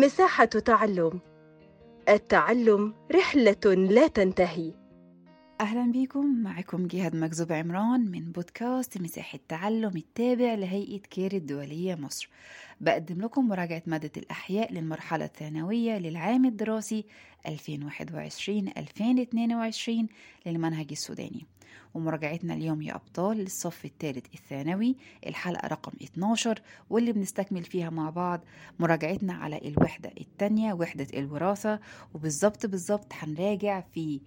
مساحة تعلم. التعلم رحلة لا تنتهي. أهلا بكم معكم جهاد مكذوب عمران من بودكاست مساحة تعلم التابع لهيئة كير الدولية مصر. بقدم لكم مراجعة مادة الأحياء للمرحلة الثانوية للعام الدراسي 2021-2022 للمنهج السوداني. ومراجعتنا اليوم يا أبطال للصف الثالث الثانوي الحلقة رقم 12 واللي بنستكمل فيها مع بعض مراجعتنا على الوحدة الثانية وحدة الوراثة. وبالظبط بالظبط هنراجع في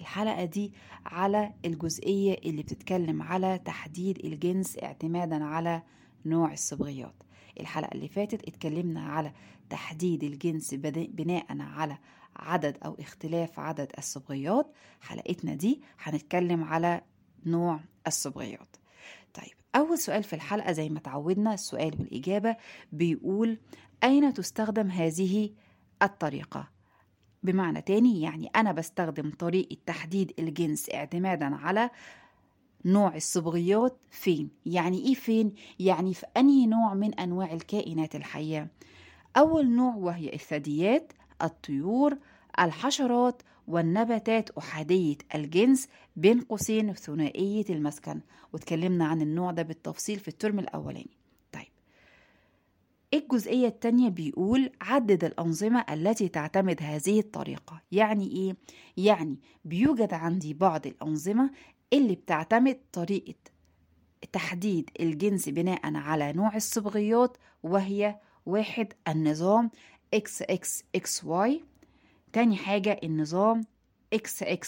الحلقة دي على الجزئية اللي بتتكلم على تحديد الجنس اعتمادا على نوع الصبغيات. الحلقة اللي فاتت اتكلمنا على تحديد الجنس بناء على عدد أو اختلاف عدد الصبغيات. حلقتنا دي هنتكلم على نوع الصبغيات. طيب أول سؤال في الحلقة زي ما تعودنا السؤال والإجابة بيقول أين تستخدم هذه الطريقة؟ بمعنى تاني يعني أنا بستخدم طريقة تحديد الجنس اعتمادا على نوع الصبغيات فين. يعني إيه فين؟ يعني في أنهي نوع من أنواع الكائنات الحية؟ أول نوع وهي الثدييات الطيور الحشرات والنباتات أحادية الجنس بين قوسين ثنائية المسكن. واتكلمنا عن النوع ده بالتفصيل في الترم الأولاني. الجزئية التانية بيقول عدد الأنظمة التي تعتمد هذه الطريقة. يعني إيه؟ يعني بيوجد عندي بعض الأنظمة اللي بتعتمد طريقة تحديد الجنس بناء على نوع الصبغيات وهي واحد النظام XXXY تاني حاجة النظام XX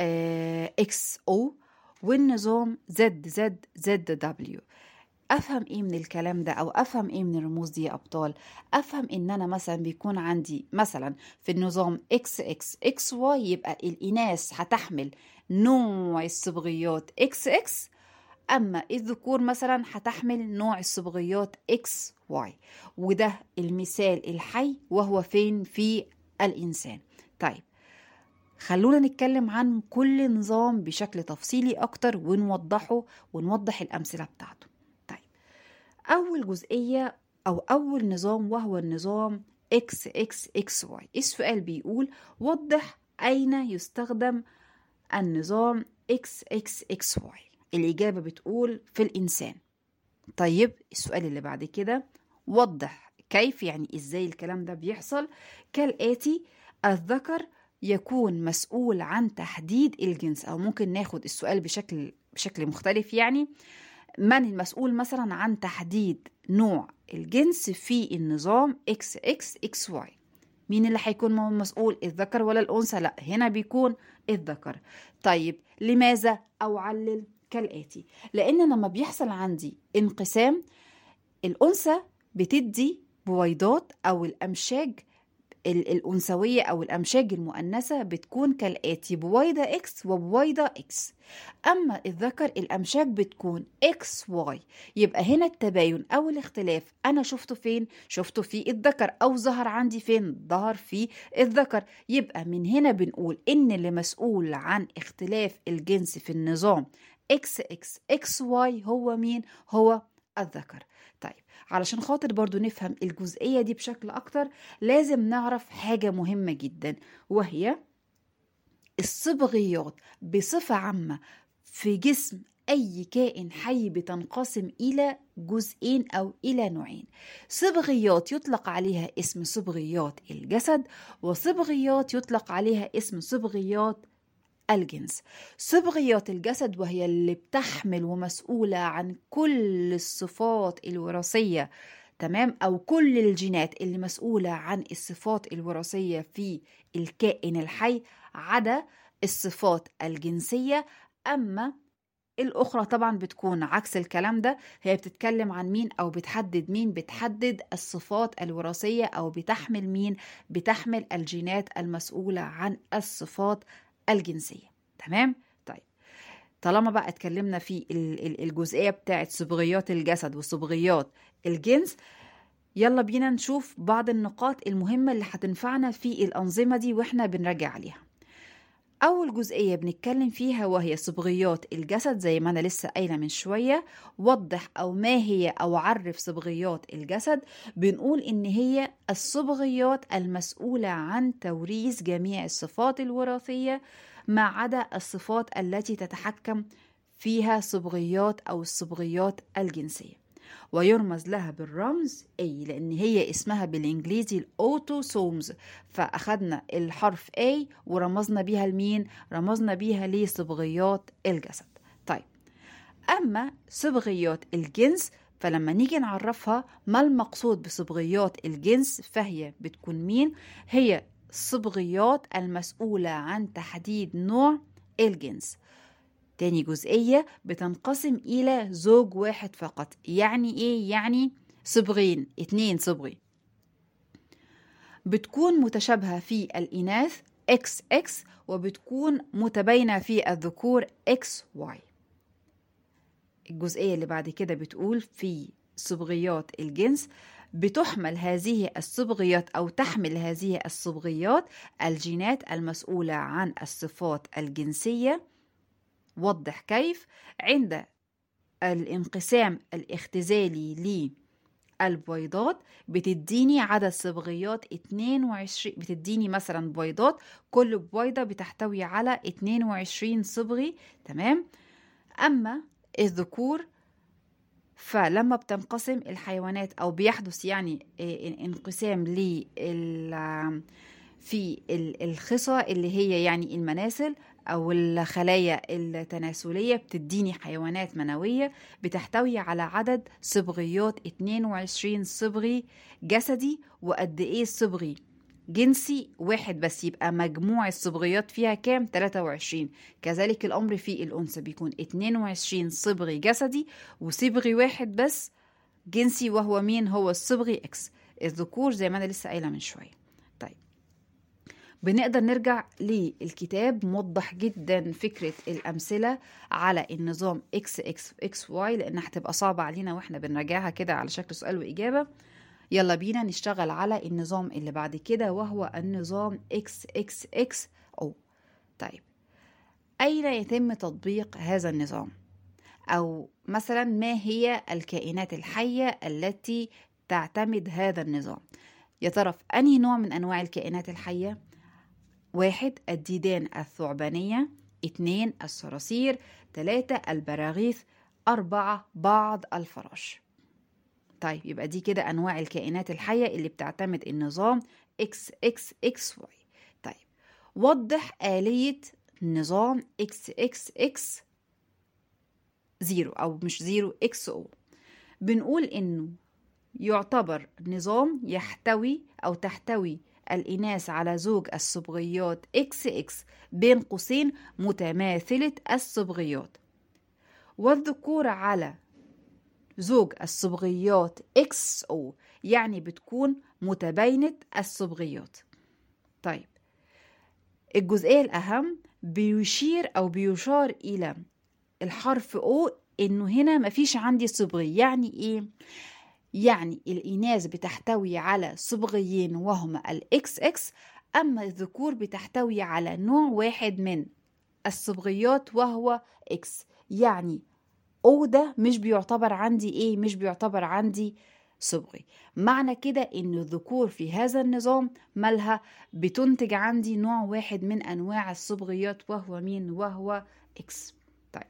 آه XO والنظام ZZZW أفهم إيه من الكلام ده أو أفهم إيه من الرموز دي يا أبطال؟ أفهم إن أنا مثلا بيكون عندي مثلا في النظام X X إكس واي يبقى الإناث هتحمل نوع الصبغيات إكس إكس أما الذكور مثلا هتحمل نوع الصبغيات X Y وده المثال الحي وهو فين؟ في الإنسان. طيب خلونا نتكلم عن كل نظام بشكل تفصيلي أكتر ونوضحه ونوضح الأمثلة بتاعته. أول جزئية أو أول نظام وهو النظام XXXY السؤال بيقول؟ وضح أين يستخدم النظام XXXY الإجابة بتقول في الإنسان. طيب السؤال اللي بعد كده وضح كيف يعني إزاي الكلام ده بيحصل؟ كالآتي الذكر يكون مسؤول عن تحديد الجنس أو ممكن ناخد السؤال بشكل بشكل مختلف يعني. من المسؤول مثلا عن تحديد نوع الجنس في النظام XXXY مين اللي هيكون مسؤول الذكر ولا الأنثى؟ لا هنا بيكون الذكر. طيب لماذا أو علل كالآتي؟ لأن لما بيحصل عندي انقسام الأنثى بتدي بويضات أو الأمشاج الأنثوية أو الأمشاج المؤنثة بتكون كالآتي بويضة X وبويضة X أما الذكر الأمشاج بتكون X Y يبقى هنا التباين أو الاختلاف أنا شفته فين؟ شفته في الذكر أو ظهر عندي فين؟ ظهر في الذكر يبقى من هنا بنقول إن اللي مسؤول عن اختلاف الجنس في النظام إكس إكس إكس واي هو مين؟ هو الذكر علشان خاطر برضو نفهم الجزئية دي بشكل أكتر لازم نعرف حاجة مهمة جدا وهي الصبغيات بصفة عامة في جسم أي كائن حي بتنقسم إلى جزئين أو إلى نوعين. صبغيات يطلق عليها اسم صبغيات الجسد وصبغيات يطلق عليها اسم صبغيات الجنس. صبغيات الجسد وهي اللي بتحمل ومسؤولة عن كل الصفات الوراثية تمام؟ أو كل الجينات اللي مسؤولة عن الصفات الوراثية في الكائن الحي عدا الصفات الجنسية. أما الأخرى طبعا بتكون عكس الكلام ده هي بتتكلم عن مين أو بتحدد مين بتحدد الصفات الوراثية أو بتحمل مين؟ بتحمل الجينات المسؤولة عن الصفات الجنسية. تمام؟ طيب. طالما بقى اتكلمنا في الجزئية بتاعت صبغيات الجسد وصبغيات الجنس يلا بينا نشوف بعض النقاط المهمة اللي هتنفعنا في الأنظمة دي وإحنا بنراجع عليها. أول جزئية بنتكلم فيها وهي صبغيات الجسد زي ما أنا لسه قايلة من شوية. وضح أو ما هي أو عرف صبغيات الجسد. بنقول إن هي الصبغيات المسؤولة عن توريث جميع الصفات الوراثية ما عدا الصفات التي تتحكم فيها صبغيات أو الصبغيات الجنسية. ويرمز لها بالرمز A لأن هي اسمها بالإنجليزي الأوتوسومز فأخدنا الحرف A ورمزنا بيها لمين؟ رمزنا بيها لصبغيات الجسد طيب أما صبغيات الجنس فلما نيجي نعرفها ما المقصود بصبغيات الجنس فهي بتكون مين؟ هي الصبغيات المسؤولة عن تحديد نوع الجنس تاني جزئية بتنقسم إلى زوج واحد فقط. يعني إيه؟ يعني صبغين اتنين صبغي. بتكون متشابهة في الإناث XX وبتكون متباينة في الذكور XY الجزئية اللي بعد كده بتقول في صبغيات الجنس بتحمل هذه الصبغيات أو تحمل هذه الصبغيات الجينات المسؤولة عن الصفات الجنسية وضح كيف عند الانقسام الاختزالي للبويضات بتديني عدد صبغيات 22 بتديني مثلا بويضات كل بويضة بتحتوي على 22 صبغي تمام؟ أما الذكور فلما بتنقسم الحيوانات أو بيحدث يعني انقسام لل في الخصى اللي هي يعني المناسل أو الخلايا التناسلية بتديني حيوانات منوية بتحتوي على عدد صبغيات 22 صبغي جسدي وقد إيه صبغي جنسي واحد بس يبقى مجموع الصبغيات فيها كام؟ 23 كذلك الأمر في الأنثى بيكون 22 صبغي جسدي وصبغي واحد بس جنسي وهو مين؟ هو الصبغي إكس الذكور زي ما أنا لسه قايلة من شوية. بنقدر نرجع للكتاب موضح جدا فكرة الأمثلة على النظام X X X Y لأنها هتبقى صعبة علينا وإحنا بنراجعها كده على شكل سؤال وإجابة يلا بينا نشتغل على النظام اللي بعد كده وهو النظام X X X O طيب أين يتم تطبيق هذا النظام؟ أو مثلا ما هي الكائنات الحية التي تعتمد هذا النظام؟ يا ترى أنهي نوع من أنواع الكائنات الحية؟ واحد الديدان الثعبانية اتنين الصراصير تلاتة البراغيث أربعة بعض الفراش. طيب يبقى دي كده أنواع الكائنات الحية اللي بتعتمد النظام XXXY طيب وضح آلية نظام XXX zero أو مش zero XO بنقول إنه يعتبر نظام يحتوي أو تحتوي الإناث على زوج الصبغيات XX بين قوسين متماثلة الصبغيات والذكور على زوج الصبغيات XO يعني بتكون متباينة الصبغيات طيب الجزئية الأهم بيشير أو بيشار إلى الحرف O إنه هنا مفيش عندي صبغي يعني إيه؟ يعني الإناث بتحتوي على صبغيين وهما ال X X أما الذكور بتحتوي على نوع واحد من الصبغيات وهو X. يعني O ده مش بيعتبر عندي إيه مش بيعتبر عندي صبغي. معنى كده إن الذكور في هذا النظام مالها بتنتج عندي نوع واحد من أنواع الصبغيات وهو مين؟ وهو X. طيب.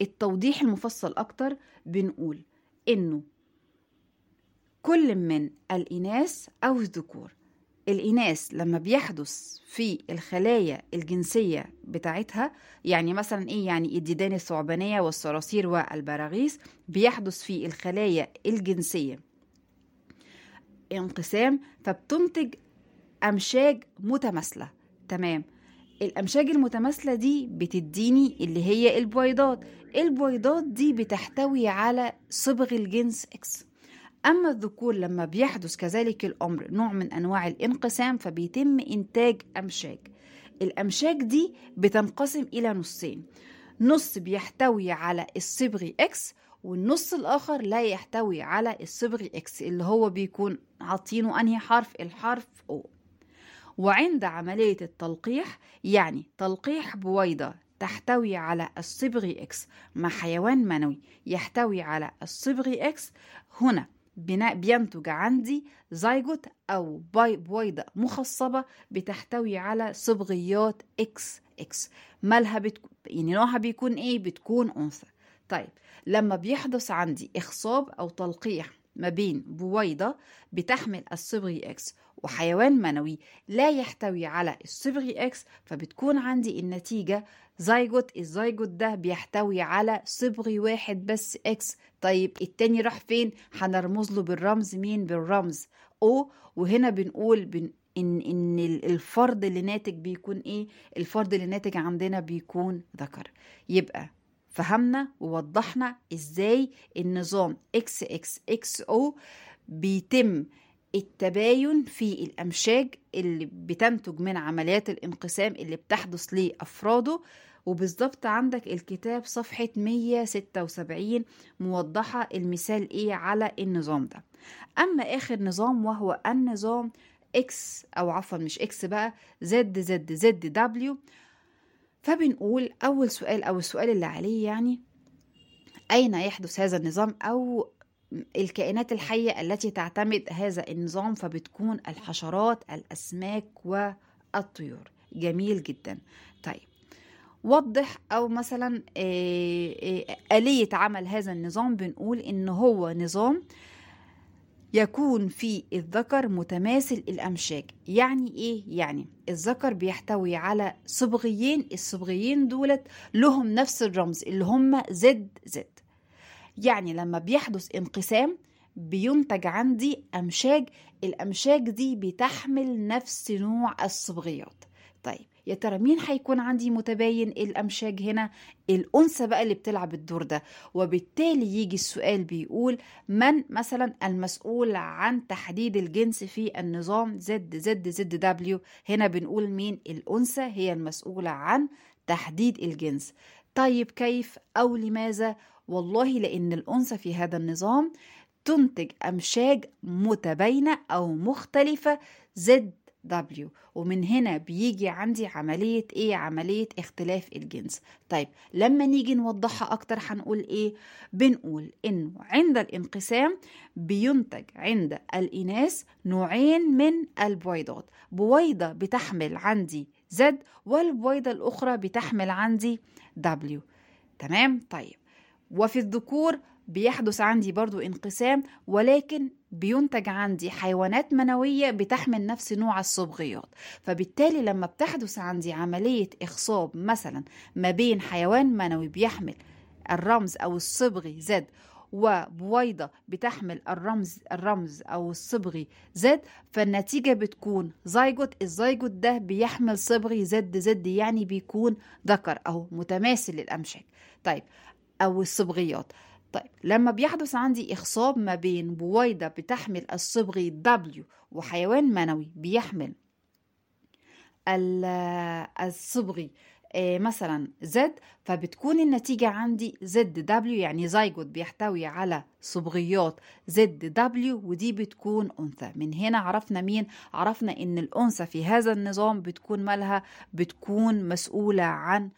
التوضيح المفصل أكتر بنقول إنه كل من الإناث أو الذكور. الإناث لما بيحدث في الخلايا الجنسية بتاعتها يعني مثلا إيه؟ يعني الديدان الثعبانية والصراصير والبراغيث بيحدث في الخلايا الجنسية. انقسام فبتنتج أمشاج متماثلة. تمام. الأمشاج المتماثلة دي بتديني اللي هي البويضات. البويضات دي بتحتوي على صبغ الجنس X أما الذكور لما بيحدث كذلك الأمر نوع من أنواع الانقسام فبيتم إنتاج أمشاج. الأمشاج دي بتنقسم إلى نصين. نص بيحتوي على الصبغ X والنص الآخر لا يحتوي على الصبغ X اللي هو بيكون عاطينه أنهي حرف؟ الحرف O وعند عملية التلقيح يعني تلقيح بويضة تحتوي على الصبغ X مع حيوان منوي يحتوي على الصبغ X هنا بينتج عندي زيجوت أو باي بويضة مخصبة بتحتوي على صبغيات X X. مالها بتكون يعني نوعها بيكون إيه؟ بتكون أنثى. طيب لما بيحدث عندي إخصاب أو تلقيح ما بين بويضة بتحمل الصبغ X وحيوان منوي لا يحتوي على الصبغ X فبتكون عندي النتيجة زيجوت الزيجوت ده بيحتوي على صبغ واحد بس X طيب التاني راح فين؟ هنرمز له بالرمز مين؟ بالرمز O وهنا بنقول بن ان إن الفرد اللي ناتج بيكون إيه؟ الفرد اللي ناتج عندنا بيكون ذكر. يبقى فهمنا ووضحنا إزاي النظام إكس إكس إكس أو بيتم التباين في الأمشاج اللي بتنتج من عمليات الانقسام اللي بتحدث لأفراده وبالظبط عندك الكتاب صفحة 176 موضحة المثال إيه على النظام ده. أما آخر نظام وهو النظام إكس أو عفوا مش إكس بقى زد زد زد دبليو فبنقول أول سؤال أو السؤال اللي عليه يعني أين يحدث هذا النظام أو الكائنات الحية التي تعتمد هذا النظام؟ فبتكون الحشرات الأسماك والطيور. جميل جدا. طيب وضح أو مثلا آلية عمل هذا النظام بنقول إن هو نظام يكون في الذكر متماثل الأمشاج يعني إيه؟ يعني الذكر بيحتوي على صبغيين الصبغيين دولت لهم نفس الرمز اللي هم Z Z. يعني لما بيحدث انقسام بينتج عندي أمشاج الأمشاج دي بتحمل نفس نوع الصبغيات. طيب يا ترى مين هيكون عندي متباين الأمشاج هنا؟ الأنثى بقى اللي بتلعب الدور ده. وبالتالي يجي السؤال بيقول من مثلا المسؤول عن تحديد الجنس في النظام زد زد زد دبليو؟ هنا بنقول مين الأنثى هي المسؤولة عن تحديد الجنس. طيب كيف أو لماذا؟ والله لأن الأنثى في هذا النظام تنتج أمشاج متباينة أو مختلفة زد W. ومن هنا بيجي عندي عملية إيه عملية اختلاف الجنس. طيب لما نيجي نوضحها أكتر هنقول إيه؟ بنقول إنه عند الانقسام بينتج عند الإناث نوعين من البويضات. بويضة بتحمل عندي Z والبويضة الأخرى بتحمل عندي W. تمام؟ طيب. وفي الذكور بيحدث عندي برضو انقسام ولكن بينتج عندي حيوانات منوية بتحمل نفس نوع الصبغيات. فبالتالي لما بتحدث عندي عملية إخصاب مثلا ما بين حيوان منوي بيحمل الرمز أو الصبغي زد وبويضة بتحمل الرمز الرمز أو الصبغي Z فالنتيجة بتكون زيجوت الزيجوت ده بيحمل صبغي Z Z يعني بيكون ذكر أو متماثل للأمشاج. طيب أو الصبغيات. طيب لما بيحدث عندي إخصاب ما بين بويضة بتحمل الصبغي W وحيوان منوي بيحمل الصبغي مثلا Z فبتكون النتيجة عندي Z W يعني زيجوت بيحتوي على صبغيات زد دبليو ودي بتكون أنثى. من هنا عرفنا مين؟ عرفنا إن الأنثى في هذا النظام بتكون مالها بتكون مسؤولة عن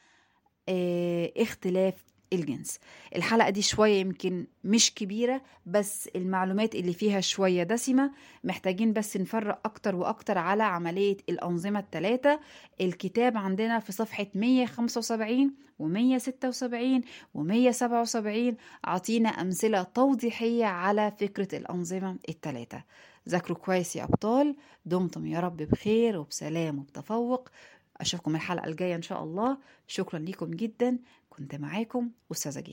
اختلاف الجنس. الحلقة دي شوية يمكن مش كبيرة بس المعلومات اللي فيها شوية دسمة. محتاجين بس نفرق أكتر وأكتر على عملية الأنظمة الثلاثة الكتاب عندنا في صفحة 175 و176 و177 عطينا أمثلة توضيحية على فكرة الأنظمة الثلاثة ذاكروا كويس يا أبطال. دمتم يا رب بخير وبسلام وبتفوق. أشوفكم الحلقة الجاية إن شاء الله. شكرا لكم جدا. كنت معاكم أستاذة جهاد.